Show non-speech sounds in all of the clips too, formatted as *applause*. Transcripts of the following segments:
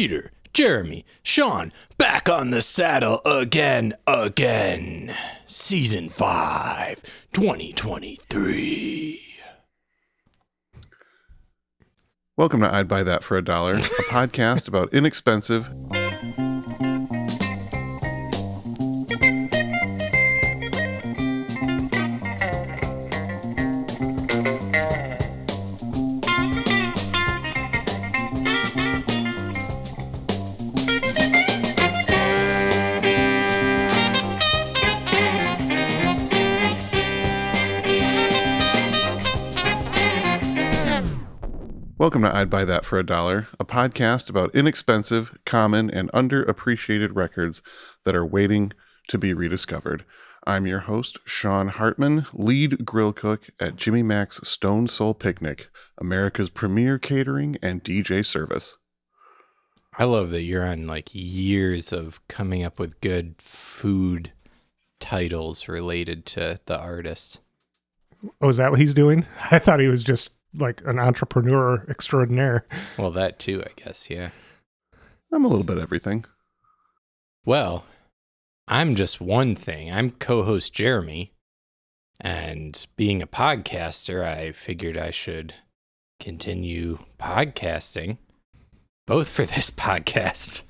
Peter, Jeremy, Sean, back on the saddle again, again. Season 5, 2023. Welcome to I'd Buy That for a Dollar, a *laughs* podcast about inexpensive. Welcome to I'd Buy That for a Dollar, a podcast about inexpensive, common, and underappreciated records that are waiting to be rediscovered. I'm your host, Sean Hartman, lead grill cook at Jimmy Mac's Stone Soul Picnic, America's premier catering and DJ service. I love that you're on like years of coming up with good food titles related to the artist. Oh, is that what he's doing? *laughs* I thought he was just like an entrepreneur extraordinaire. Well, that too, I guess, yeah. I'm a little bit everything. Well, I'm just one thing. I'm co host Jeremy. And being a podcaster, I figured I should continue podcasting, both for this *laughs* podcast.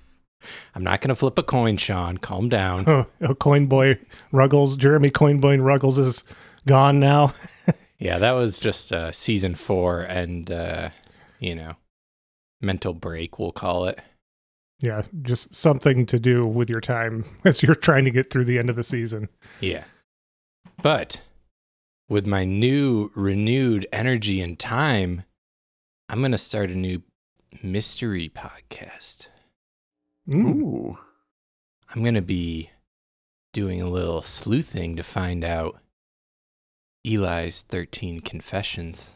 I'm not going to flip a coin, Sean. Calm down. *laughs* Oh, oh, Coin Boy Ruggles, Jeremy Coin Boy Ruggles is gone now. *laughs* Yeah, that was just uh, season four and, uh, you know, mental break, we'll call it. Yeah, just something to do with your time *laughs* as you're trying to get through the end of the season. Yeah. But with my new renewed energy and time, I'm going to start a new mystery podcast. Mm. Ooh. I'm going to be doing a little sleuthing to find out Eli's 13 confessions.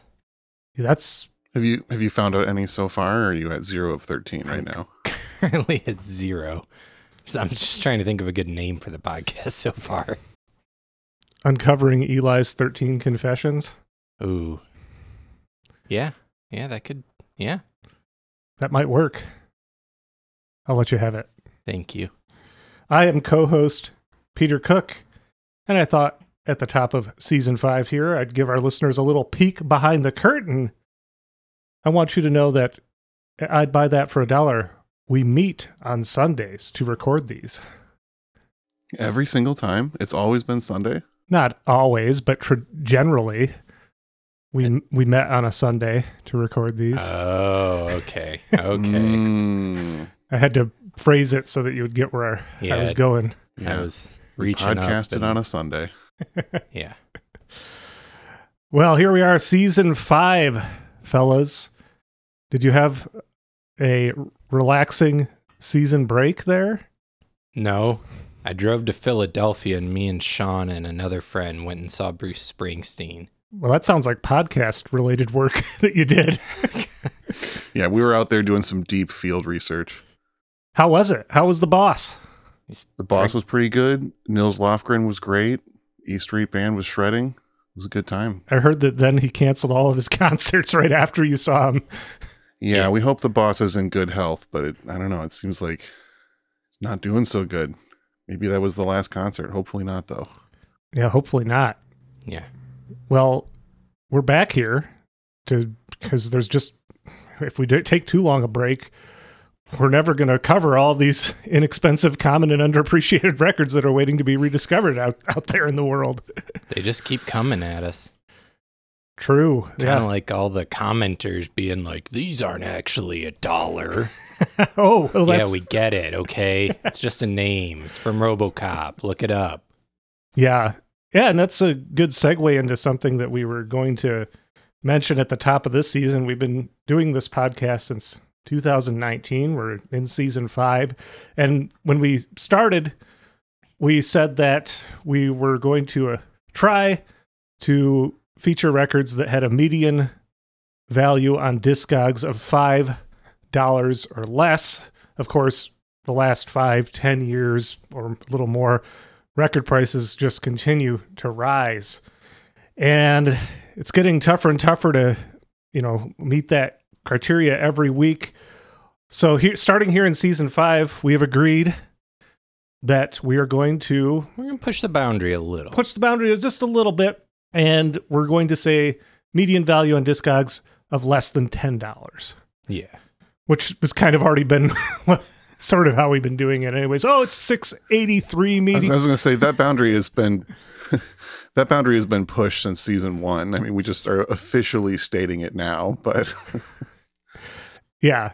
That's Have you have you found out any so far, or are you at zero of thirteen right now? *laughs* Currently at zero. So I'm just trying to think of a good name for the podcast so far. uncovering Eli's 13 confessions. Ooh. Yeah. Yeah, that could. Yeah. That might work. I'll let you have it. Thank you. I am co host Peter Cook, and I thought at the top of season five here, I'd give our listeners a little peek behind the curtain. I want you to know that I'd buy that for a dollar. We meet on Sundays to record these. Every single time, it's always been Sunday. Not always, but tr- generally, we we met on a Sunday to record these. Oh, okay. *laughs* Okay. Mm, I had to phrase it so that you would get where I was going. I was We reaching up. podcasted and- on a Sunday. Yeah. Well, here we are, season five, fellas. Did you have a relaxing season break there? No. I drove to Philadelphia and me and Sean and another friend went and saw Bruce Springsteen. Well, that sounds like podcast related work *laughs* that you did. *laughs* Yeah, we were out there doing some deep field research. How was it? How was the boss? The boss was pretty good. Nils Lofgren was great. E Street Band was shredding. It was a good time. I heard that then he canceled all of his *laughs* concerts right after you saw him. Yeah, Yeah. we hope the boss is in good health, but it, I don't know. It seems like it's not doing so good. Maybe that was the last concert. Hopefully not, though. Yeah, hopefully not. Yeah. Well, we're back here to because there's just if we do take too long a break, we're never going to cover all these *laughs* inexpensive, common, and underappreciated *laughs* records that are waiting to be rediscovered out out there in the world. *laughs* They just keep coming at us. True. Kind of Yeah. like all the commenters being like, these aren't actually a dollar. oh, well, yeah, we get it. Okay. it's just a name. It's from Robocop. Look it up. Yeah. Yeah, and that's a good segue into something that we were going to mention at the top of this season. We've been doing this podcast since 2019. We're in season five. And when we started, we said that we were going to uh, try to feature records that had a median value on Discogs of $5 or less. Of course, the last five, ten years or a little more, record prices just continue to rise. And it's getting tougher and tougher to, you know, meet that criteria every week. So here, starting here in season five, we have agreed that we are going to We're gonna push the boundary a little. push the boundary just a little bit, and we're going to say median value on Discogs of less than ten dollars, yeah. which has kind of already been *laughs* sort of how we've been doing it, anyways. Oh, it's six eighty three I was, median. I was going to say that boundary has been *laughs* that boundary has been pushed since season one. I mean, we just are officially stating it now, but *laughs* Yeah.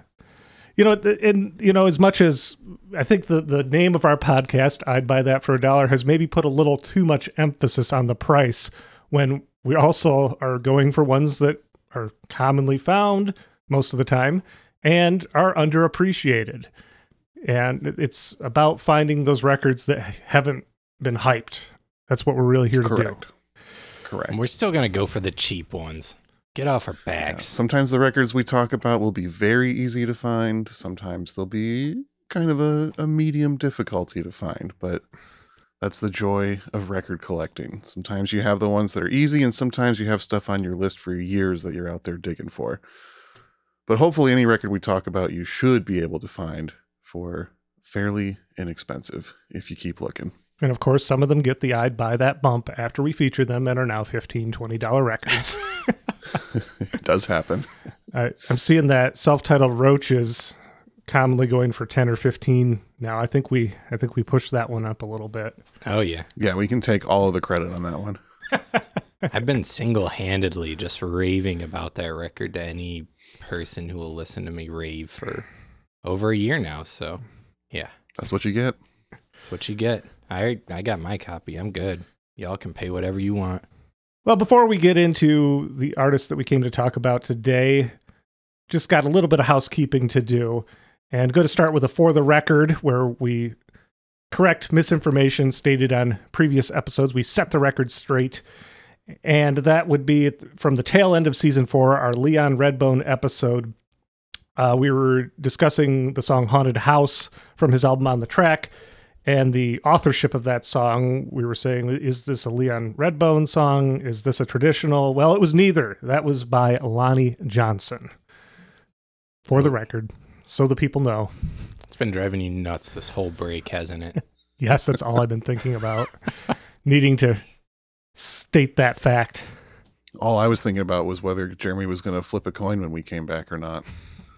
You know, and you know, as much as I think the the name of our podcast, I'd buy that for a dollar, has maybe put a little too much emphasis on the price when we also are going for ones that are commonly found most of the time and are underappreciated. And it's about finding those records that haven't been hyped. That's what we're really here to do. correct, correct. And we're still gonna go for the cheap ones. Get off our Yeah, backs. Sometimes the records we talk about will be very easy to find. Sometimes they'll be kind of a, a medium difficulty to find, but that's the joy of record collecting. Sometimes you have the ones that are easy, and sometimes you have stuff on your list for years that you're out there digging for. But hopefully, any record we talk about, you should be able to find for fairly inexpensive if you keep looking. And of course, some of them get the I'd buy that bump after we feature them and are now $15, $20 records. *laughs* *laughs* it does happen. I, I'm seeing that self-titled roaches commonly going for 10 or 15 now. I think we I think we pushed that one up a little bit. Oh yeah. Yeah, we can take all of the credit on that one. *laughs* I've been single handedly just raving about that record to any person who will listen to me rave for over a year now. So yeah. That's what you get. That's what you get. I I got my copy. I'm good. Y'all can pay whatever you want. Well, before we get into the artists that we came to talk about today, just got a little bit of housekeeping to do. And going to start with a for the record where we correct misinformation stated on previous episodes. We set the record straight. And that would be from the tail end of season four, our Leon Redbone episode. Uh, we were discussing the song Haunted House from his album On the Track and the authorship of that song. We were saying, is this a Leon Redbone song? Is this a traditional? Well, it was neither. That was by Lonnie Johnson. For the record, so the people know. It's been driving you nuts this whole break, hasn't it? *laughs* Yes, that's all I've been thinking about. *laughs* Needing to state that fact. All I was thinking about was whether Jeremy was going to flip a coin when we came back or not.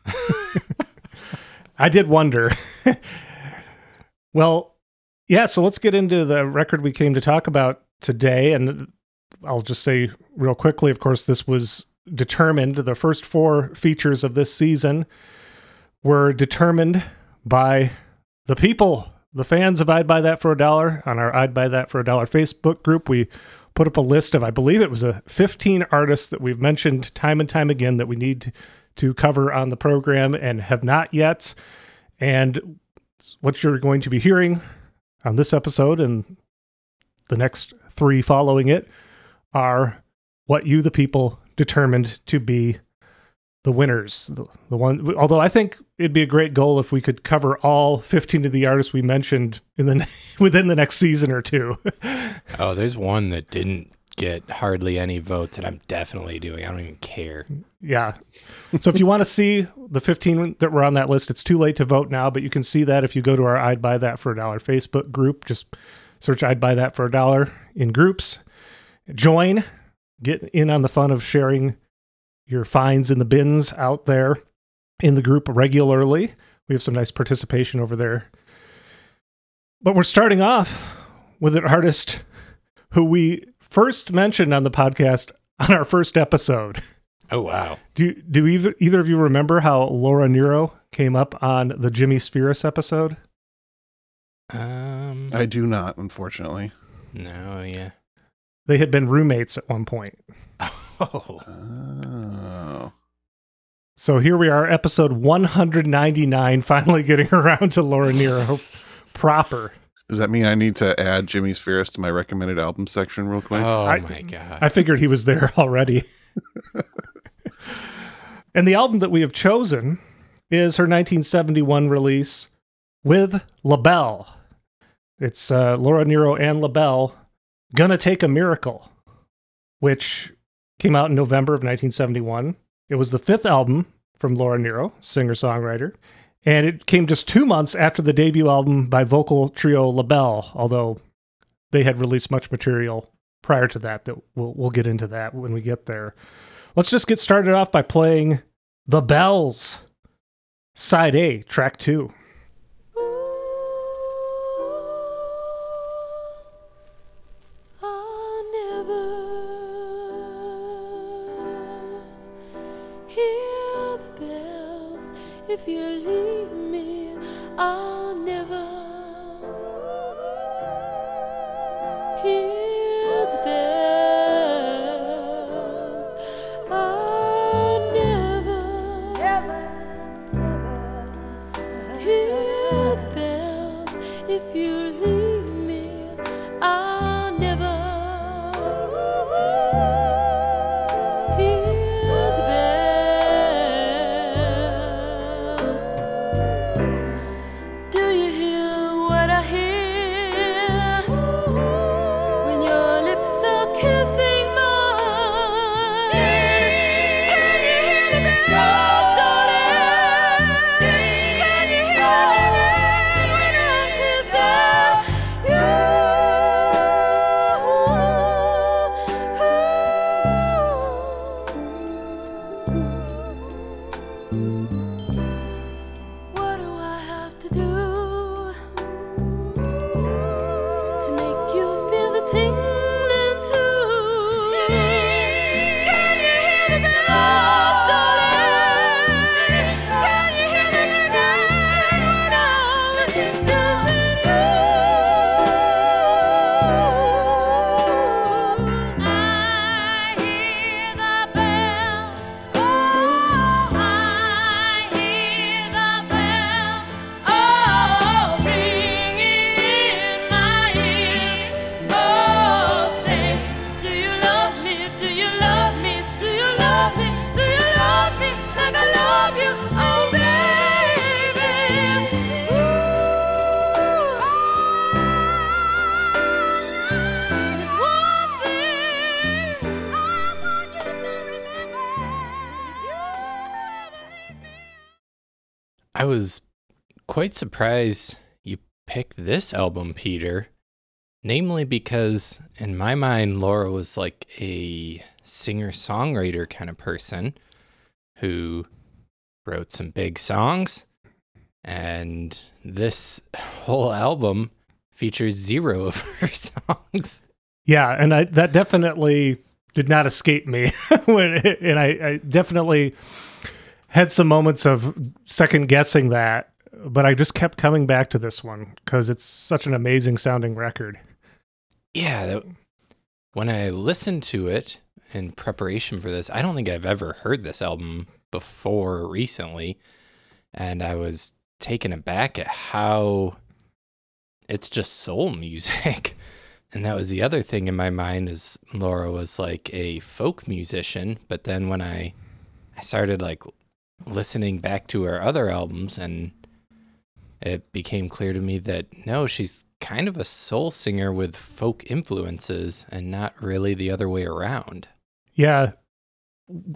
*laughs* I did wonder. well, yeah, so let's get into the record we came to talk about today. And I'll just say real quickly, of course, this was determined. The first four features of this season were determined by the people, the fans of I'd Buy That for a Dollar on our I'd Buy That for a Dollar Facebook group. We put up a list of, I believe it was a 15 artists that we've mentioned time and time again that we need to, to cover on the program and have not yet. And what you're going to be hearing on this episode and the next three following it are what you, the people, determined to be the winners. The, the one, although I think it'd be a great goal if we could cover all 15 of the artists we mentioned in the *laughs* within the next season or two. *laughs* Oh, there's one that didn't get hardly any votes, and I'm definitely doing. I don't even care. yeah. So if you want to see the 15 that were on that list, it's too late to vote now, but you can see that if you go to our I'd Buy That for a Dollar Facebook group. Just search I'd Buy That for a Dollar in groups. Join, get in on the fun of sharing your finds in the bins out there in the group regularly. We have some nice participation over there. But we're starting off with an artist who we first mentioned on the podcast on our first episode. Oh wow. Do do either, either of you remember how Laura Nyro came up on the Jimmie Spheeris episode? Um. I do not, unfortunately. no. Yeah. They had been roommates at one point. Oh. Oh. So here we are, episode 199, finally getting *laughs* around to Laura Nyro *laughs* proper. Does that mean I need to add Jimmie Spheeris to my recommended album section real quick? Oh I- my god. I figured he was there *laughs* already. *laughs* and the album that we have chosen is her 1971 release with LaBelle. It's uh, Laura Nyro and LaBelle, Gonna Take a Miracle, which came out in November of 1971. It was the fifth album from Laura Nyro, singer songwriter, and it came just two months after the debut album by vocal trio LaBelle, although they had released much material prior to that that we'll, we'll get into that when we get there. Let's just get started off by playing The Bells, Side A, Track 2. If you leave me. I'll I was quite surprised you picked this album, Peter. Namely because in my mind, Laura was like a singer songwriter kind of person who wrote some big songs. And this whole album features zero of *laughs* her songs. Yeah, and I that definitely did not escape me *laughs* when and I, I definitely had some moments of second guessing that, but I just kept coming back to this one because it's such an amazing sounding record. Yeah, that, when I listened to it in preparation for this, I don't think I've ever heard this album before recently, and I was taken aback at how it's just soul *laughs* music. And that was the other thing in my mind is Laura was like a folk musician, but then when I I started like listening back to her other albums and it became clear to me that no, she's kind of a soul singer with folk influences and not really the other way around. Yeah,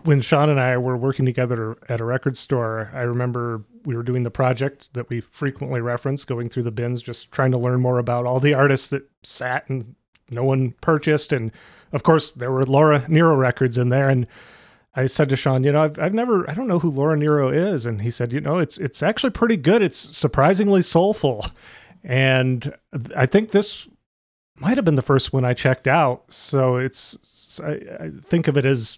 when Sean and I were working together at a record store, I remember we were doing the project that we frequently reference, going through the bins, just trying to learn more about all the artists that sat and no one purchased. And of course, there were Laura Nyro records in there. And I said to Sean, you know, I've, I've never, I don't know who Laura Nyro is. And he said, you know, it's, it's actually pretty good. It's surprisingly soulful. And I think this might have been the first one I checked out. So it's, I, I think of it as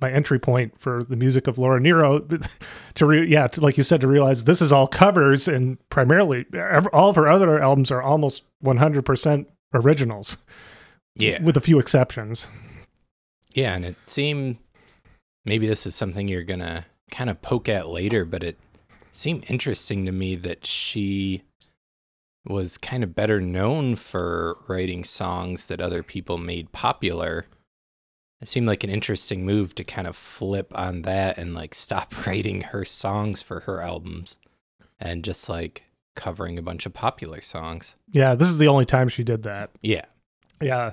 my entry point for the music of Laura Nyro *laughs* to re- yeah to, like you said to realize this is all covers and primarily ev- all of her other albums are almost 100% originals Yeah. with a few exceptions Yeah, and it seemed maybe this is something you're going to kind of poke at later, but it seemed interesting to me that she was kind of better known for writing songs that other people made popular. It seemed like an interesting move to kind of flip on that and like stop *laughs* writing her songs for her albums and just like covering a bunch of popular songs. yeah this is the only time she did that Yeah. yeah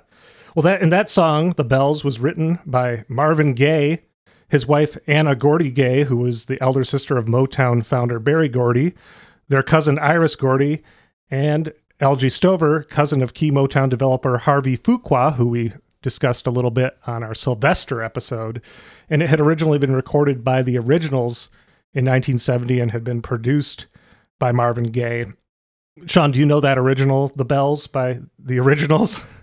well that and that song the bells was written by marvin gaye his wife Anna Gordy Gay, who was the elder sister of Motown founder Berry Gordy, their cousin Iris Gordy, and Elgie Stover, cousin of key Motown developer Harvey Fuqua, who we discussed a little bit on our Sylvester episode. And it had originally been recorded by the originals in 1970 and had been produced by Marvin Gaye. Sean, do you know that original, The Bells, by the originals? *laughs*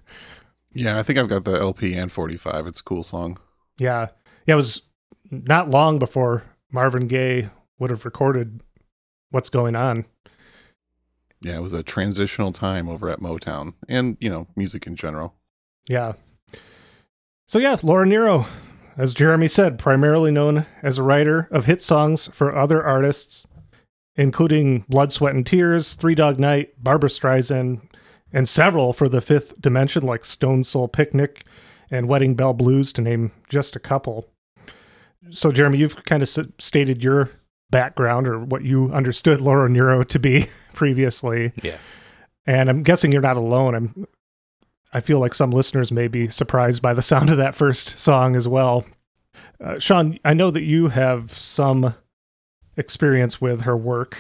Yeah, I think I've got the LP and 45. It's a cool song. Yeah. Yeah, it was not long before Marvin Gaye would have recorded what's going on. Yeah, it was a transitional time over at Motown and, you know, music in general. Yeah. So yeah, Laura Nyro, as Jeremy said, primarily known as a writer of hit songs for other artists, including Blood, Sweat, and Tears, Three Dog Night, Barbra Streisand, and several for the Fifth Dimension like Stone Soul Picnic and Wedding Bell Blues, to name just a couple. So, Jeremy, you've kind of s- stated your background or what you understood Laura Nyro to be *laughs* previously. Yeah. And I'm guessing you're not alone. I'm I feel like some listeners may be surprised by the sound of that first song as well. Uh, Sean, I know that you have some experience with her work.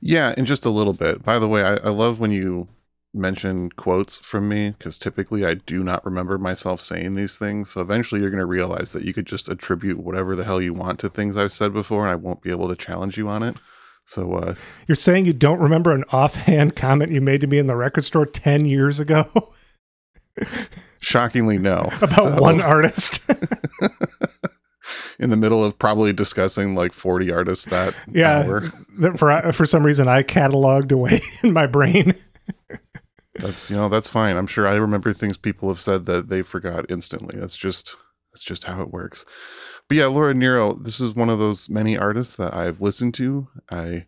Yeah, in just a little bit. By the way, I, I love when you mention quotes from me because typically I do not remember myself saying these things. So eventually you're going to realize that you could just attribute whatever the hell you want to things I've said before and I won't be able to challenge you on it. So, uh, You're saying you don't remember an offhand comment you made to me in the record store 10 years ago shockingly, no. *laughs* about So, one artist? *laughs* in the middle of probably discussing like 40 artists that yeah. hour. for, for some reason, I cataloged away *laughs* in my brain. That's you know that's fine. I'm sure I remember things people have said that they forgot instantly. That's just that's just how it works. But yeah, Laura Nyro, this is one of those many artists that I've listened to. I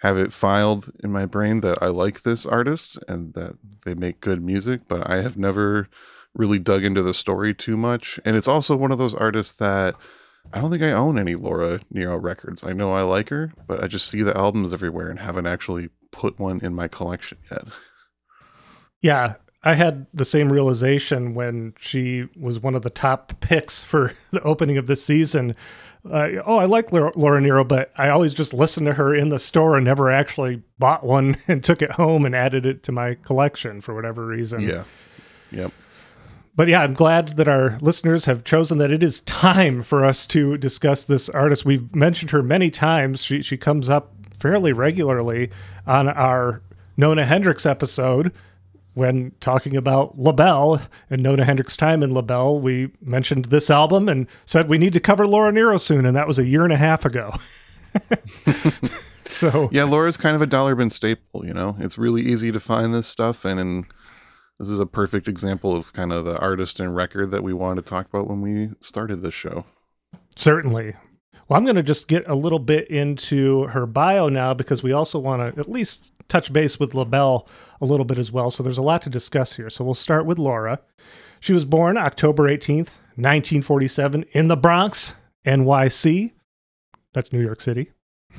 have it filed in my brain that I like this artist and that they make good music, but I have never really dug into the story too much. And it's also one of those artists that I don't think I own any Laura Nyro records. I know I like her, but I just see the albums everywhere and haven't actually put one in my collection yet. Yeah, I had the same realization when she was one of the top picks for *laughs* the opening of this season. Uh, oh, I like Laura, Laura Nyro, but I always just listened to her in the store and never actually bought one *laughs* and took it home and added it to my collection for whatever reason. Yeah. Yep. But yeah, I'm glad that our listeners have chosen that it is time for us to discuss this artist. We've mentioned her many times. She she comes up fairly regularly on our Nona Hendryx episode when talking about LaBelle and Nona Hendryx' time in LaBelle. We mentioned this album and said we need to cover Laura Nyro soon, and that was a year and a half ago. *laughs* so Yeah, Laura's kind of a dollar bin staple, you know? It's really easy to find this stuff and in, this is a perfect example of kind of the artist and record that we wanted to talk about when we started this show. Certainly. Well, I'm going to just get a little bit into her bio now because we also want to at least touch base with LaBelle a little bit as well. So there's a lot to discuss here. So we'll start with Laura. She was born October 18th, 1947, in the Bronx, NYC. That's New York City. *laughs*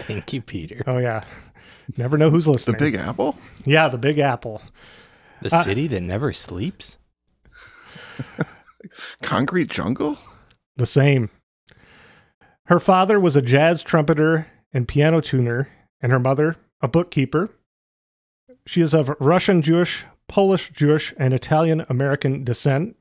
Thank you, Peter. Oh, yeah. Never know who's listening. The. Big Apple? yeah, the Big Apple. The Uh, city that never sleeps? *laughs* Concrete Jungle? The same. Her father was a jazz trumpeter and piano tuner, and her mother, a bookkeeper. She is of Russian Jewish, Polish Jewish, and Italian American descent.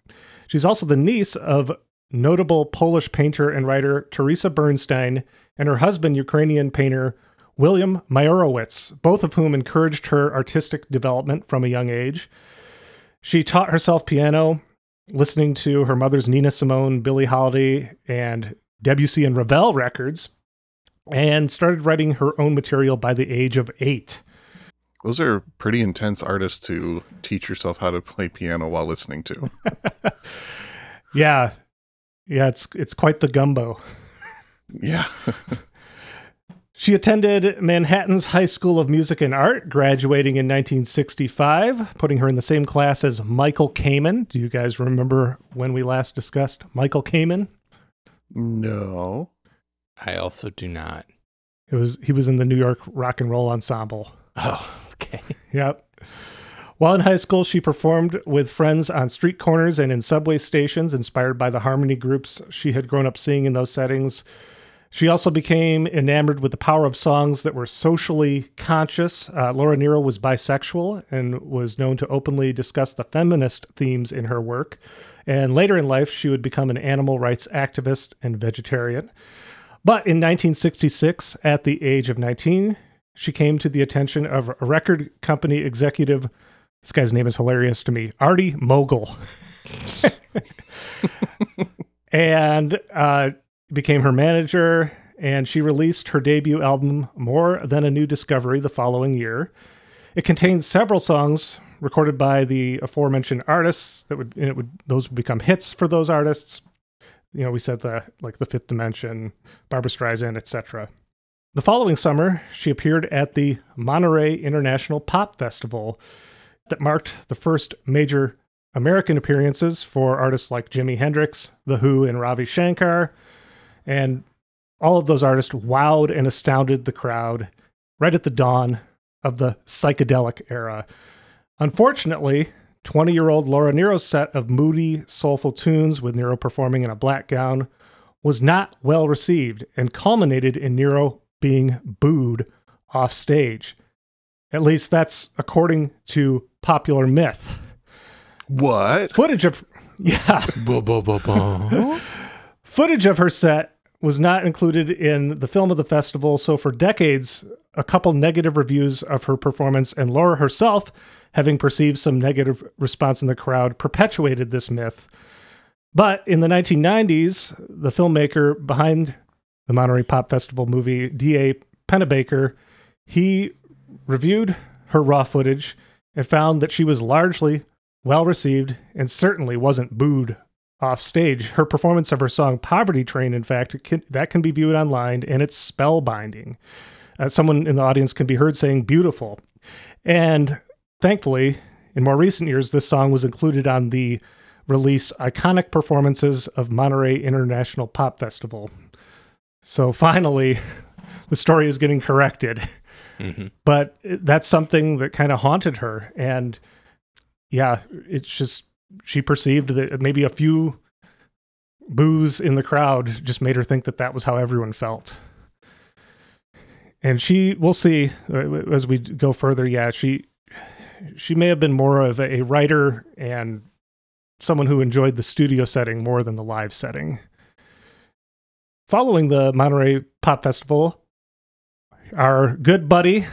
She's also the niece of notable Polish painter and writer Theresa Bernstein and her husband, Ukrainian painter William Meyerowitz, both of whom encouraged her artistic development from a young age. She taught herself piano, listening to her mother's Nina Simone, Billie Holiday, and Debussy and Ravel records, and started writing her own material by the age of eight. Those are pretty intense artists to teach yourself how to play piano while listening to. *laughs* Yeah, yeah, it's it's quite the gumbo. yeah. *laughs* She attended Manhattan's High School of Music and Art, graduating in 1965, putting her in the same class as Michael Kamen. Do you guys remember when we last discussed Michael Kamen? No. I also do not. It was he was in the New York Rock and Roll Ensemble. Oh, *laughs* okay. Yep. While in high school, she performed with friends on street corners and in subway stations, inspired by the harmony groups she had grown up seeing in those settings. She also became enamored with the power of songs that were socially conscious. Uh, Laura Nyro was bisexual and was known to openly discuss the feminist themes in her work. And later in life, she would become an animal rights activist and vegetarian. But in 1966, at the age of 19, she came to the attention of a record company executive. This guy's name is hilarious to me Artie Mogull. *laughs* *laughs* and uh, became her manager. And she released her debut album, More Than a New Discovery, the following year. It contains several songs recorded by the aforementioned artists that would, and it would those would become hits for those artists. You know, we said the like the Fifth Dimension, Barbra Streisand, etc. The following summer, she appeared at the Monterey International Pop Festival that marked the first major American appearances for artists like Jimi Hendrix, The Who, and Ravi Shankar. And all of those artists wowed and astounded the crowd right at the dawn of the psychedelic era. Unfortunately, 20 year old Laura Nyro's set of moody, soulful tunes with Nyro performing in a black gown was not well received and culminated in Nyro being booed off stage. At least that's according to popular myth. What? Footage of *laughs* yeah, *laughs* footage of her set was not included in the film of the festival, so for decades, a couple negative reviews of her performance and Laura herself, having perceived some negative response in the crowd, perpetuated this myth. But in the 1990s, the filmmaker behind the Monterey Pop Festival movie, D.A. Pennebaker, he reviewed her raw footage and found that she was largely well received and certainly wasn't booed off stage. Her performance of her song Poverty Train, in fact, can, that can be viewed online and it's spellbinding. Uh, someone in the audience can be heard saying beautiful. And thankfully, in more recent years, this song was included on the release Iconic Performances of Monterey International Pop Festival. So finally, *laughs* the story is getting corrected. Mhm. But that's something that kind of haunted her. And yeah, it's just, she perceived that maybe a few boos in the crowd just made her think that that was how everyone felt. And she, we'll see uh, as we go further. Yeah, she, she may have been more of a writer and someone who enjoyed the studio setting more than the live setting. Following the Monterey Pop Festival, our good buddy,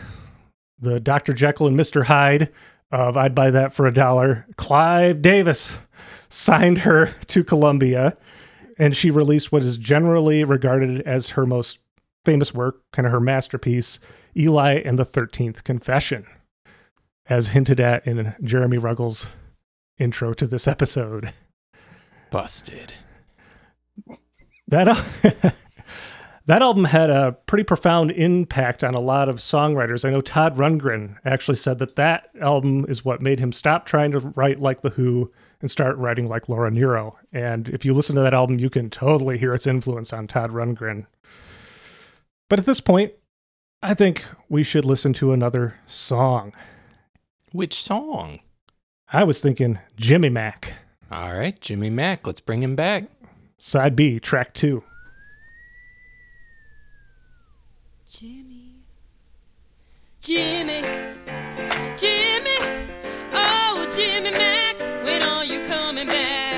the Dr. Jekyll and Mr. Hyde of I'd Buy That for a Dollar, Clive Davis, signed her *laughs* to Columbia, and she released what is generally regarded as her most famous work, kind of her masterpiece, Eli and the Thirteenth Confession, as hinted at in Jeremy Ruggles' intro to this episode. Busted. That *laughs* that album had a pretty profound impact on a lot of songwriters. I know Todd Rundgren actually said that that album is what made him stop trying to write like the Who and start writing like Laura Nyro. And if you listen to that album, you can totally hear its influence on Todd Rundgren. But at this point, I think we should listen to another song. Which song? I was thinking Jimmy Mack, All right, Jimmy Mack. Let's bring him back. side B, track two. Jimmy, Jimmy, Jimmy, oh Jimmy Mack, when are you coming back?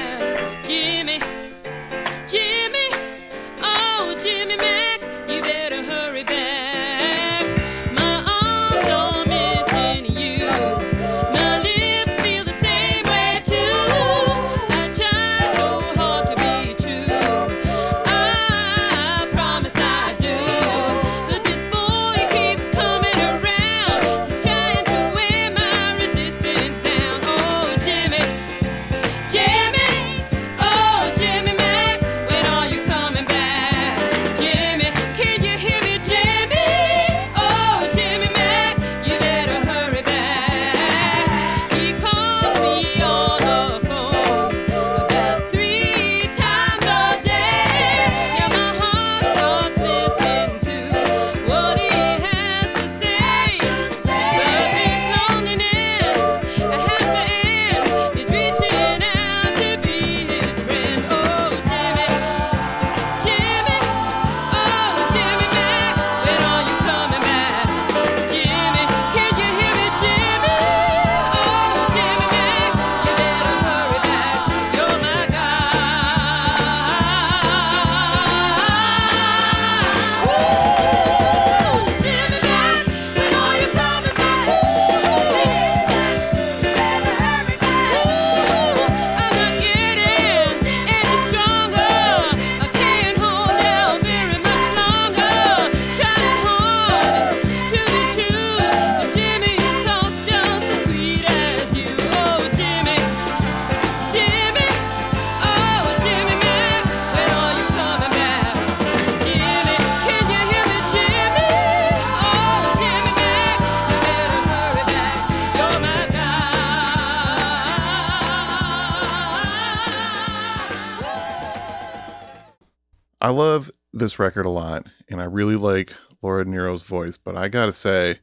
This record a lot, and I really like Laura Nyro's voice. But I gotta say,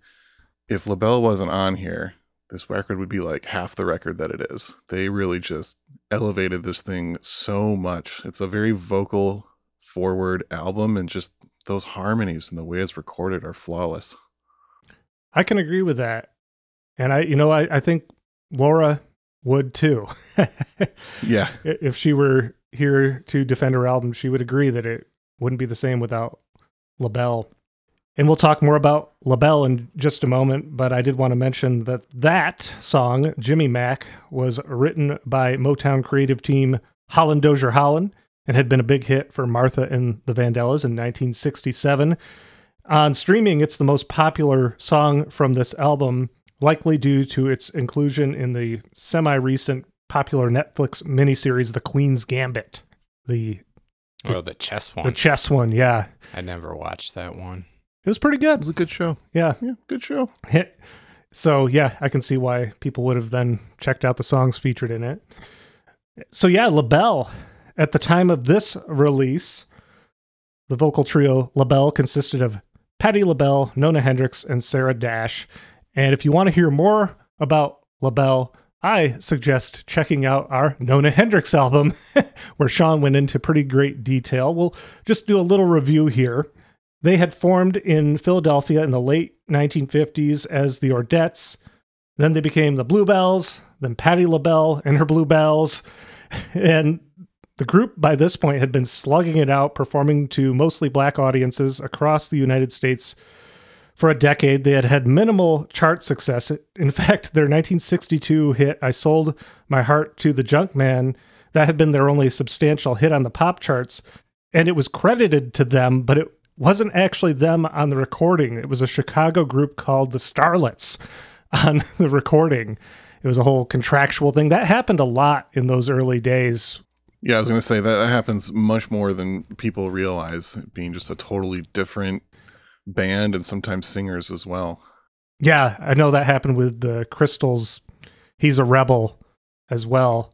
if LaBelle wasn't on here, this record would be like half the record that it is. They really just elevated this thing so much. It's a very vocal forward album, and just those harmonies and the way it's recorded are flawless. I can agree with that. And I, you know, I, I think Laura would too. *laughs* Yeah, if she were here to defend her album, she would agree that it wouldn't be the same without LaBelle. And we'll talk more about LaBelle in just a moment, but I did want to mention that that song, Jimmy Mack, was written by Motown creative team Holland Dozier Holland and had been a big hit for Martha and the Vandellas in 1967. On streaming, it's the most popular song from this album, likely due to its inclusion in the semi recent popular Netflix miniseries, The Queen's Gambit. The Oh, the chess one. the chess one, yeah. I never watched that one. It was pretty good. it was a good show. Yeah. Yeah, good show. So, yeah, I can see why people would have then checked out the songs featured in it. So, yeah, LaBelle, at the time of this release, the vocal trio LaBelle consisted of Patti LaBelle, Nona Hendryx, and Sarah Dash. And if you want to hear more about LaBelle, I suggest checking out our Nona Hendryx album, *laughs* where Sean went into pretty great detail. We'll just do a little review here. They had formed in Philadelphia in the late 1950s as the Ordettes. Then they became the Bluebells, then Patti LaBelle and her Bluebells. *laughs* And the group by this point had been slugging it out, performing to mostly black audiences across the United States for a decade. They had had minimal chart success. In fact, their 1962 hit, I Sold My Heart to the Junkman, that had been their only substantial hit on the pop charts. And it was credited to them, but it wasn't actually them on the recording. It was a Chicago group called the Starlets on *laughs* the recording. It was a whole contractual thing. That happened a lot in those early days. Yeah, I was going to say that, that happens much more than people realize, being just a totally different band and sometimes singers as well. Yeah, I know that happened with the Crystals. He's a rebel as well.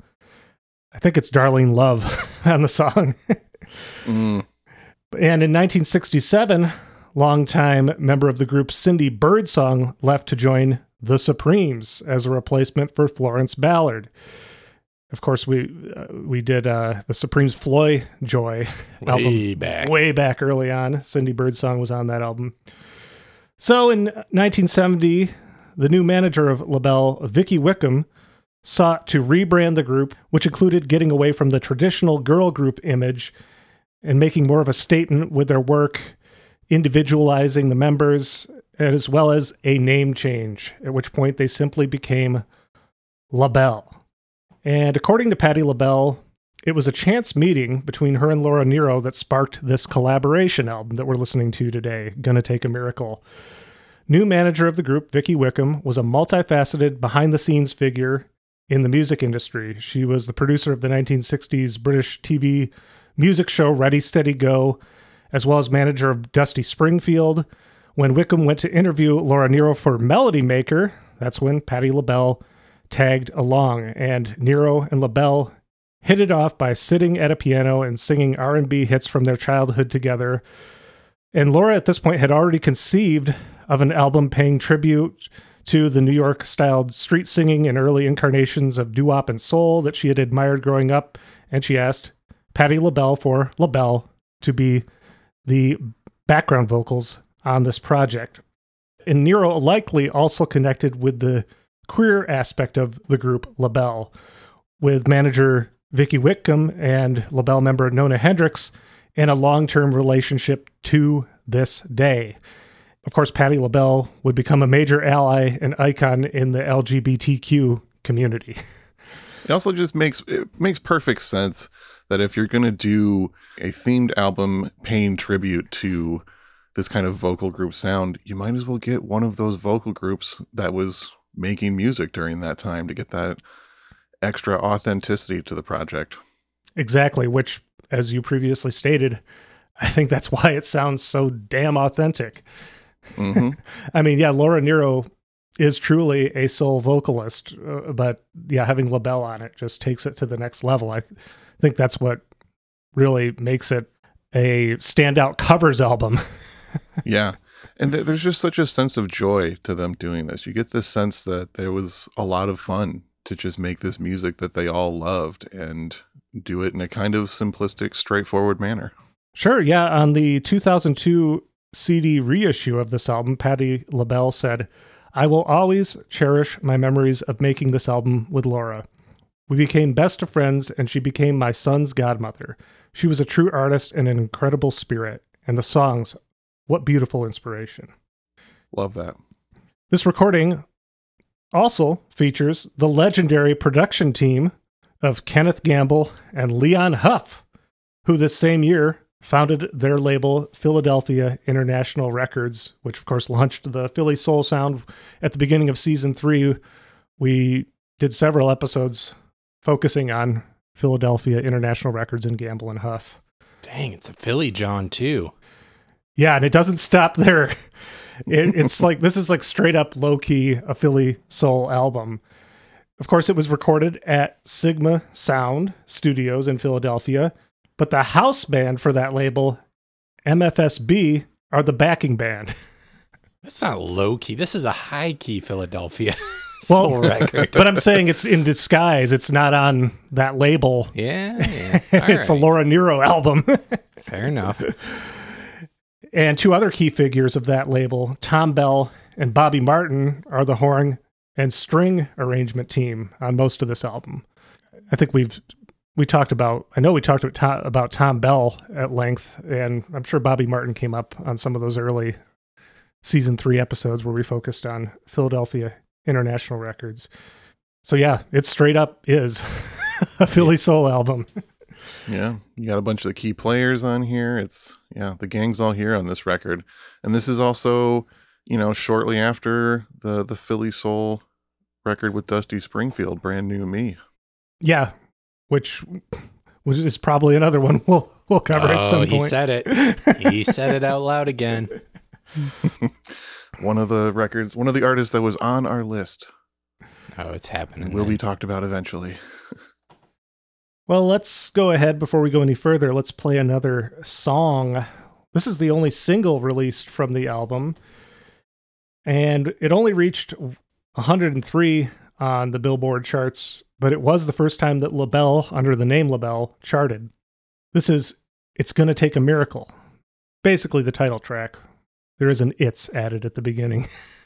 I think it's Darlene Love *laughs* on the song. Mm, And in 1967, longtime member of the group Cindy Birdsong left to join the Supremes as a replacement for Florence Ballard. Of course, we uh, we did uh, the Supremes Floy Joy *laughs* album Way back. way back early on. Cindy Birdsong was on that album. So in 1970, the new manager of LaBelle, Vicki Wickham, sought to rebrand the group, which included getting away from the traditional girl group image and making more of a statement with their work, individualizing the members, as well as a name change, at which point they simply became LaBelle. And according to Patti LaBelle, it was a chance meeting between her and Laura Nyro that sparked this collaboration album that we're listening to today, Gonna Take a Miracle. New manager of the group, Vicki Wickham, was a multifaceted behind the scenes figure in the music industry. She was the producer of the 1960s British TV music show Ready Steady Go, as well as manager of Dusty Springfield. When Wickham went to interview Laura Nyro for Melody Maker, that's when Patti LaBelle tagged along, and Nyro and LaBelle hit it off by sitting at a piano and singing R&B hits from their childhood together. And Laura at this point had already conceived of an album paying tribute to the New York styled street singing and early incarnations of doo-wop and soul that she had admired growing up, and she asked Patti LaBelle for LaBelle to be the background vocals on this project. And Nyro likely also connected with the queer aspect of the group LaBelle, with manager Vicki Wickham and LaBelle member Nona Hendryx in a long term relationship to this day. Of course, Patti LaBelle would become a major ally and icon in the LGBTQ community. *laughs* It also just makes it makes perfect sense that if you're going to do a themed album paying tribute to this kind of vocal group sound, you might as well get one of those vocal groups that was making music during that time to get that extra authenticity to the project. Exactly, which, as you previously stated, I think that's *laughs* why it sounds so damn authentic. hmm *laughs* I mean, yeah, Laura Nyro is truly a soul vocalist, uh, but yeah, having LaBelle on it just takes it to the next level. I th- think that's what really makes it a standout covers album. *laughs* yeah. And th- there's just such a sense of joy to them doing this. You get this sense that there was a lot of fun to just make this music that they all loved and do it in a kind of simplistic, straightforward manner. Sure, yeah. On the 2002 CD reissue of this album, Patti LaBelle said, I will always cherish my memories of making this album with Laura. We became best of friends, and she became my son's godmother. She was a true artist and an incredible spirit. And the songs, what beautiful inspiration. Love that. This recording also features the legendary production team of Kenneth Gamble and Leon Huff, who this same year founded their label Philadelphia International Records, which of course launched the Philly Soul Sound at the beginning of season three. We did several episodes focusing on Philadelphia International Records and Gamble and Huff. Dang, it's a Philly John too. Yeah, and it doesn't stop there. It, it's like this is like straight up low key a Philly soul album. Of course, it was recorded at Sigma Sound Studios in Philadelphia, but the house band for that label, MFSB, are the backing band. That's not low key. This is a high key Philadelphia *laughs* Well, soul record. but I'm saying it's in disguise. It's not on that label. yeah, yeah. *laughs* It's a. Laura Nyro album. Fair enough. *laughs* And two other key figures of that label, Thom Bell and Bobby Martin, are the horn and string arrangement team on most of this album. I think we've we talked about. I know we talked about Thom, about Thom Bell at length, and I'm sure Bobby Martin came up on some of those early season three episodes where we focused on Philadelphia International Records. So yeah, it straight up is *laughs* a Philly soul album. *laughs* Yeah, you got a bunch of the key players on here. It's yeah, the gang's all here on this record, and this is also you know shortly after the the Philly Soul record with Dusty Springfield, brand new me. Yeah, which which is probably another one we'll we'll cover at oh, some oh, he said it. He said it out loud again. *laughs* One of the records, one of the artists that was on our list Oh, it's happening. will be talked about eventually. Well, let's go ahead before we go any further. Let's play another song. This is the only single released from the album, and it only reached 103 on the Billboard charts, but it was the first time that LaBelle, under the name LaBelle, charted. This is It's Gonna Take a Miracle, basically the title track. There is an it's added at the beginning. *laughs*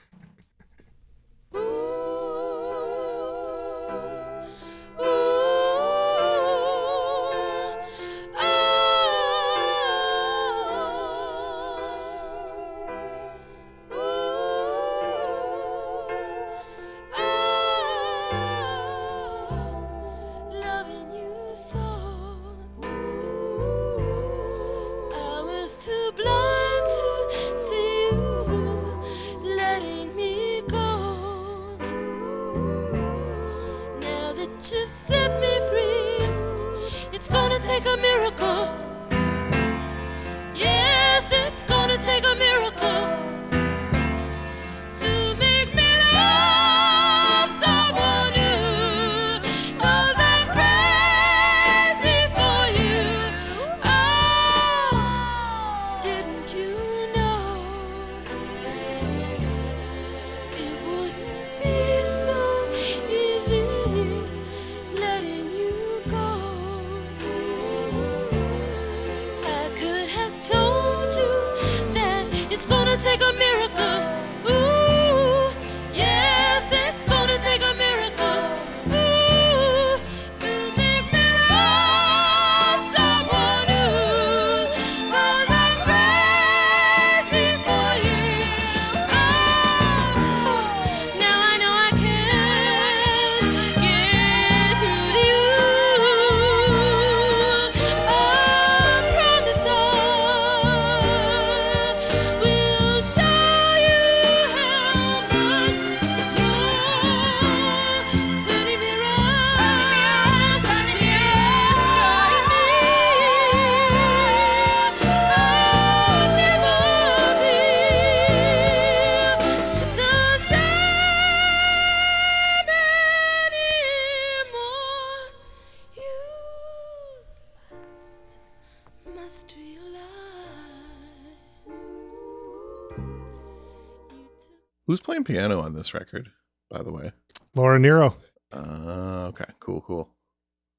piano on this record, by the way? Laura Nyro. Uh, okay, cool, cool.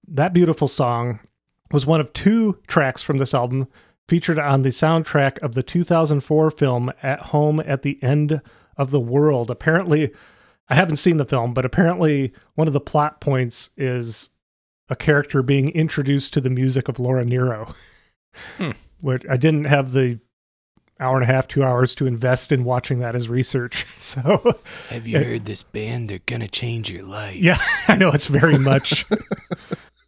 That beautiful song was one of two tracks from this album featured on the soundtrack of the 2004 film At Home at the End of the World. Apparently, I haven't seen the film, but apparently one of the plot points is a character being introduced to the music of Laura Nyro. Hmm. *laughs* Which I didn't have the hour and a half, two hours to invest in watching that as research. *laughs* So Have you heard this band? They're gonna change your life. Yeah, *laughs* I know it's very much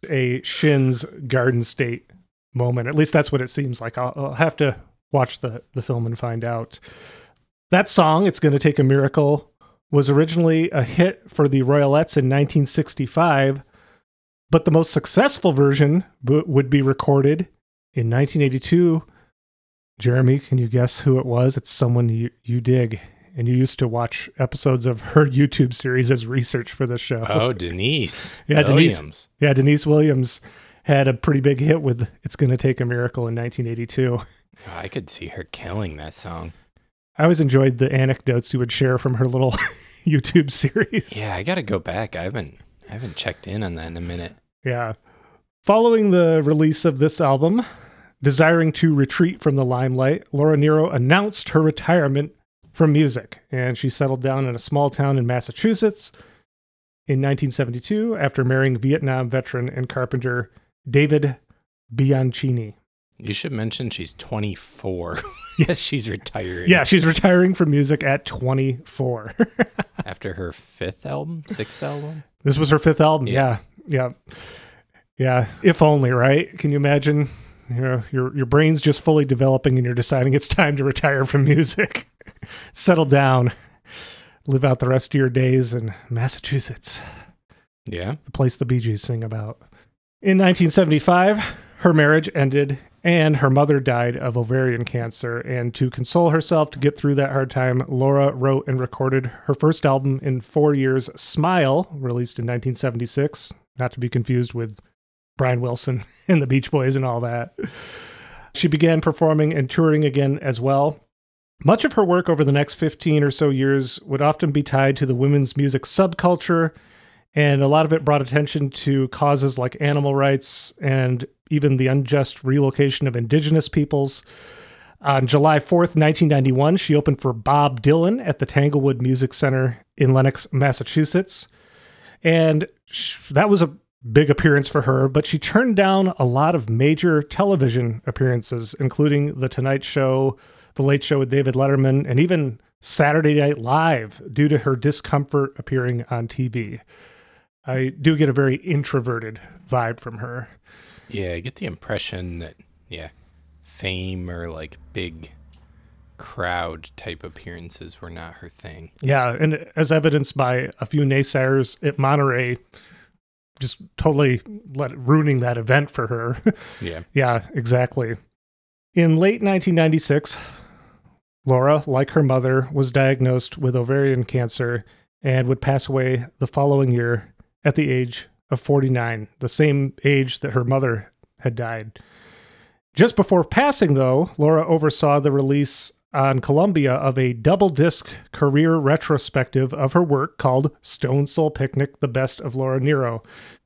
a Shin's Garden State moment. At least that's what it seems like. I'll, I'll have to watch the the film and find out. That song, "It's to Take a Miracle," was originally a hit for the Royalettes in 1965, but the most successful version b- would be recorded in 1982. Jeremy, can you guess who it was? It's someone you, you dig. And you used to watch episodes of her YouTube series as research for the show. Oh, Deniece. *laughs* Yeah, Deniece. Williams. Yeah, Deniece Williams had a pretty big hit with It's Gonna Take a Miracle in 1982. Oh, I could see her killing that song. I always enjoyed the anecdotes you would share from her little *laughs* YouTube series. Yeah, I gotta go back. I haven't I haven't checked in on that in a minute. Yeah. Following the release of this album, desiring to retreat from the limelight, Laura Nyro announced her retirement from music, and she settled down in a small town in Massachusetts in 1972 after marrying Vietnam veteran and carpenter David Bianchini. You should mention she's 24. *laughs* yes, she's retiring. Yeah, she's retiring from music at 24. *laughs* After her fifth album, sixth album. this was her fifth album. Yeah. Yeah. yeah. Yeah. If only, right? Can you imagine? You know, your your brain's just fully developing and you're deciding it's time to retire from music. *laughs* Settle down. Live out the rest of your days in Massachusetts, Yeah. the place the Bee Gees sing about. In 1975, her marriage ended and her mother died of ovarian cancer. And to console herself to get through that hard time, Laura wrote and recorded her first album in four years, Smile, released in 1976, not to be confused with Brian Wilson *laughs* and the Beach Boys and all that. She began performing and touring again as well. Much of her work over the next 15 or so years would often be tied to the women's music subculture, and a lot of it brought attention to causes like animal rights and even the unjust relocation of indigenous peoples. On July 4th, 1991, she opened for Bob Dylan at the Tanglewood Music Center in Lenox, Massachusetts. And that was a big appearance for her, but she turned down a lot of major television appearances, including The Tonight Show, The Late Show with David Letterman, and even Saturday Night Live due to her discomfort appearing on TV. I do get a very introverted vibe from her. Yeah, I get the impression that yeah, fame or like big crowd type appearances were not her thing. Yeah, and as evidenced by a few naysayers at Monterey, just totally let ruining that event for her. Yeah. *laughs* yeah, exactly. In late 1996, Laura, like her mother, was diagnosed with ovarian cancer and would pass away the following year at the age of 49, the same age that her mother had died. Just before passing, though, Laura oversaw the release on Columbia of a double disc career retrospective of her work called Stone Soul Picnic The Best of Laura Nyro.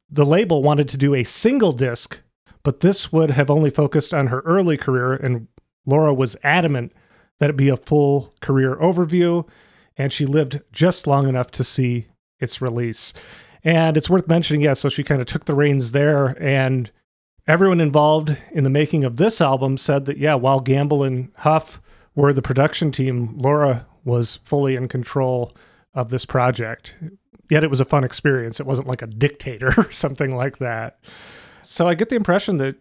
The label wanted to do a single disc, but this would have only focused on her early career, and Laura was adamant that it be a full career overview, and she lived just long enough to see its release. And it's worth mentioning, yeah, so she kind of took the reins there, and everyone involved in the making of this album said that, yeah, while Gamble and Huff were the production team, Laura was fully in control of this project. Yet it was a fun experience. It wasn't like a dictator *laughs* or something like that. So I get the impression that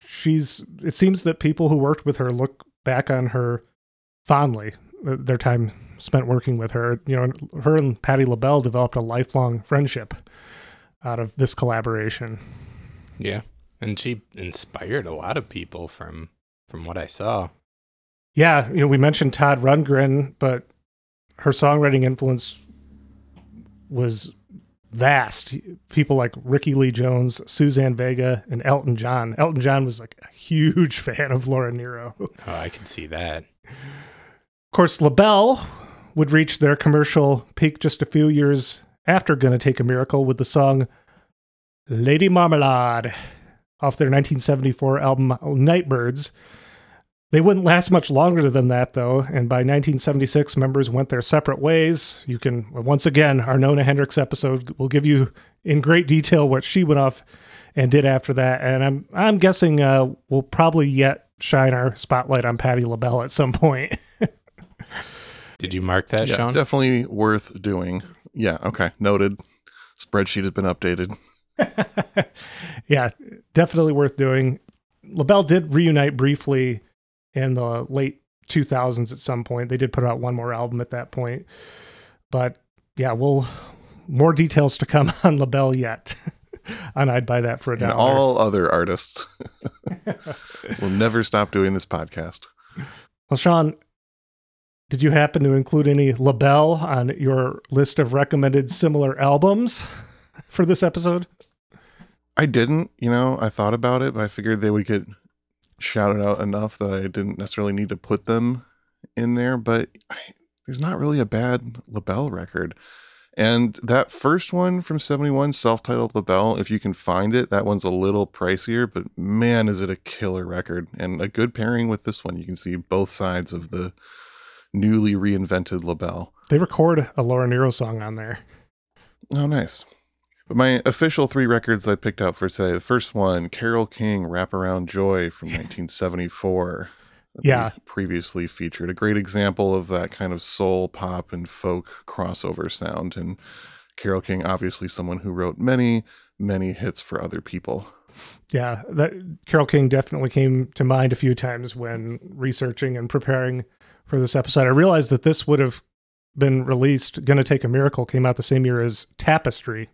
she's, it seems that people who worked with her look back on her fondly, uh, their time spent working with her. You know, her and Patti LaBelle developed a lifelong friendship out of this collaboration. Yeah. And she inspired a lot of people from from what I saw. Yeah, you know, we mentioned Todd Rundgren, but her songwriting influence was vast. People like Rickie Lee Jones, Suzanne Vega, and Elton John. Elton John was like a huge *laughs* fan of Laura Nyro. Oh, I can see that. Of course, LaBelle would reach their commercial peak just a few years after Gonna Take a Miracle with the song Lady Marmalade off their 1974 album Nightbirds. They wouldn't last much longer than that, though, and by 1976, members went their separate ways. You can, once again, our Nona Hendryx episode will give you in great detail what she went off and did after that. And I'm I'm guessing uh, we'll probably yet shine our spotlight on Patti LaBelle at some point. *laughs* Did you mark that, yeah, Sean? definitely worth doing. Yeah, okay, noted. Spreadsheet has been updated. *laughs* yeah, definitely worth doing. LaBelle did reunite briefly in the late 2000s at some point. They did put out one more album at that point. But yeah, we'll more details to come *laughs* on LaBelle yet. *laughs* and I'd buy that for a And dollar. all other artists *laughs* will never stop doing this podcast. well, Sean, did you happen to include any LaBelle on your list of recommended similar albums for this episode? I didn't, you know, I thought about it, but I figured they would get shouted out enough that I didn't necessarily need to put them in there. But I, there's not really a bad LaBelle record. And that first one from 71, self titled LaBelle, if you can find it, that one's a little pricier, but man, is it a killer record. And a good pairing with this one. You can see both sides of the newly reinvented LaBelle. They record a Laura Nyro song on there. Oh, nice. But my official three records I picked out for today the first one, Carole King, Wraparound Joy from *laughs* 1974. Yeah. Previously featured. A great example of that kind of soul, pop, and folk crossover sound. And Carole King, obviously someone who wrote many, many hits for other people. Yeah, that Carole King definitely came to mind a few times when researching and preparing for this episode. I realized that this would have been released. Gonna Take a Miracle came out the same year as Tapestry,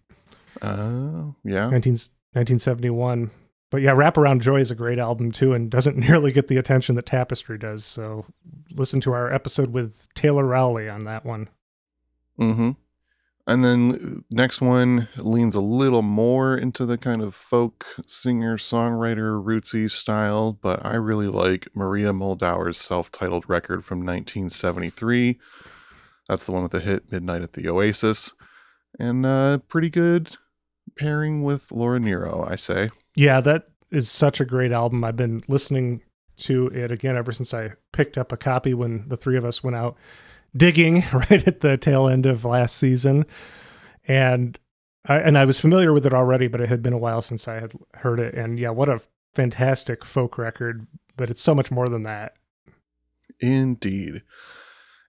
Oh, yeah. 19, 1971. But yeah, Wraparound Joy is a great album too, and doesn't *laughs* nearly get the attention that Tapestry does. So listen to our episode with Taylor Rowley on that one. Mm-hmm. And then uh, next one leans a little more into the kind of folk singer songwriter rootsy style, but I really like Maria Muldaur's self-titled record from 1973. That's the one with the hit "Midnight at the Oasis," and uh, pretty good pairing with Laura Nyro, I say. Yeah, that is such a great album. I've been listening to it again ever since I picked up a copy when the three of us went out digging *laughs* right at the tail end of last season. And I, and I was familiar with it already, but it had been a while since I had heard it. And yeah, what a fantastic folk record, but it's so much more than that. Indeed.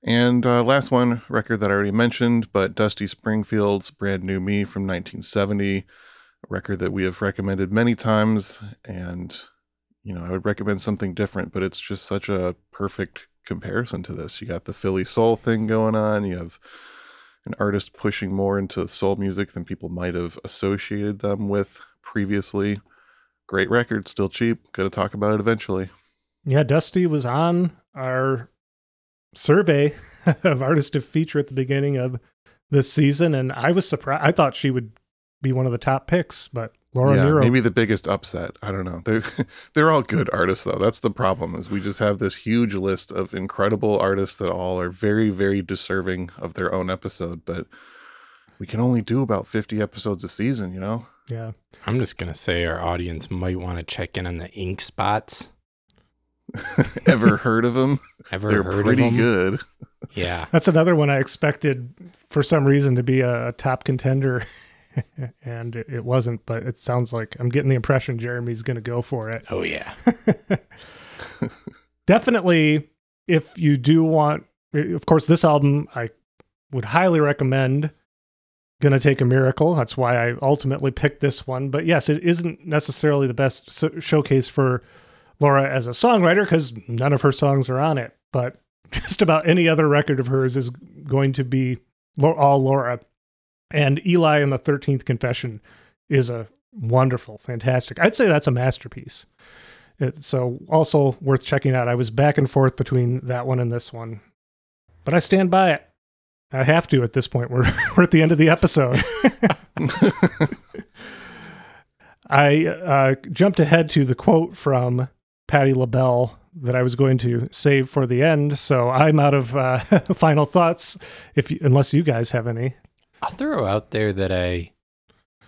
And uh, last one, record that I already mentioned, but Dusty Springfield's Brand New Me from 1970, a record that we have recommended many times. And, you know, I would recommend something different, but it's just such a perfect comparison to this. You got the Philly soul thing going on, you have an artist pushing more into soul music than people might have associated them with previously. Great record, still cheap. Going to talk about it eventually. Yeah, Dusty was on our survey *laughs* of artists of feature at the beginning of this season, and I was surprised. I thought she would be one of the top picks, but Laura yeah, Nyro. maybe the biggest upset. I don't know. They're *laughs* they're all good artists though. That's the problem is we just have this huge list of incredible artists that all are very very deserving of their own episode, but we can only do about 50 episodes a season, you know? yeah, I'm just gonna say our audience might want to check in on the ink spots. *laughs* Ever heard of them? Ever They're heard pretty of them? good. Yeah. that's another one I expected for some reason to be a, a top contender, *laughs* and it, it wasn't. But it sounds like I'm getting the impression Jeremy's going to go for it. Oh yeah. *laughs* Definitely, if you do want, of course, this album I would highly recommend. Gonna take a miracle. That's why I ultimately picked this one. But yes, it isn't necessarily the best so- showcase for Laura as a songwriter because none of her songs are on it. But *laughs* just about any other record of hers is going to be all Laura. And Eli and the 13th Confession is a wonderful, fantastic. I'd say that's a masterpiece. It, so also worth checking out. I was back and forth between that one and this one, but I stand by it. I have to at this point. *laughs* We're we're at the end of the episode. *laughs* I uh, jumped ahead to the quote from Patti LaBelle that I was going to save for the end. So I'm out of uh, *laughs* final thoughts. If you, unless you guys have any, I'll throw out there that I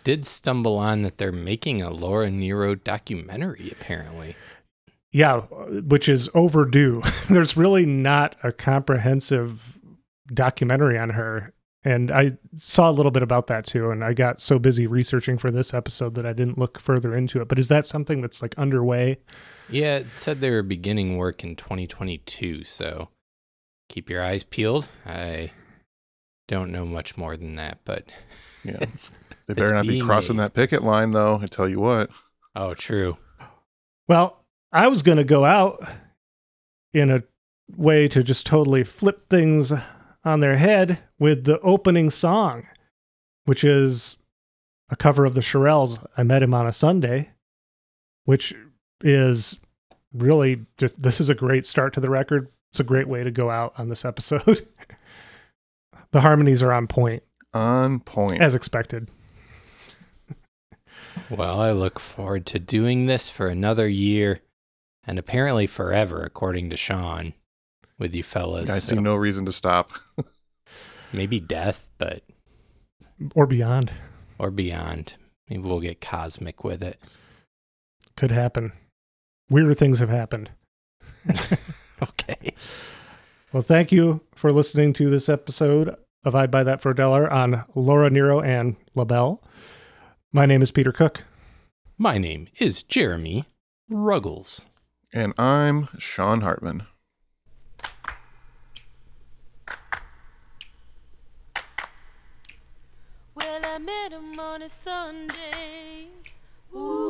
did stumble on that they're making a Laura Nyro documentary, apparently. yeah, which is overdue. *laughs* There's really not a comprehensive documentary on her. And I saw a little bit about that too. And I got so busy researching for this episode that I didn't look further into it. But is that something that's like underway? Yeah, it said they were beginning work in 2022, so keep your eyes peeled. I don't know much more than that, but Yeah. *laughs* it's They better It's not be crossing made. that picket line, though. I tell you what. oh, true. Well, I was going to go out in a way to just totally flip things on their head with the opening song, which is a cover of the Shirelles. I met him on a Sunday, which is really just this is a great start to the record. It's a great way to go out on this episode. *laughs* the harmonies are on point On point. as expected. Well, I look forward to doing this for another year and apparently forever, according to Sean, with you fellas. I see So no reason to stop. *laughs* maybe death, but Or beyond or beyond. Maybe we'll get cosmic with it. could happen. Weirder things have happened. *laughs* Okay. Well, thank you for listening to this episode of I'd Buy That for a Dollar on Laura Nyro and LaBelle. My name is Peter Cook. My name is Jeremy Ruggles. And I'm Sean Hartman. Well, I met him on a Sunday. Ooh.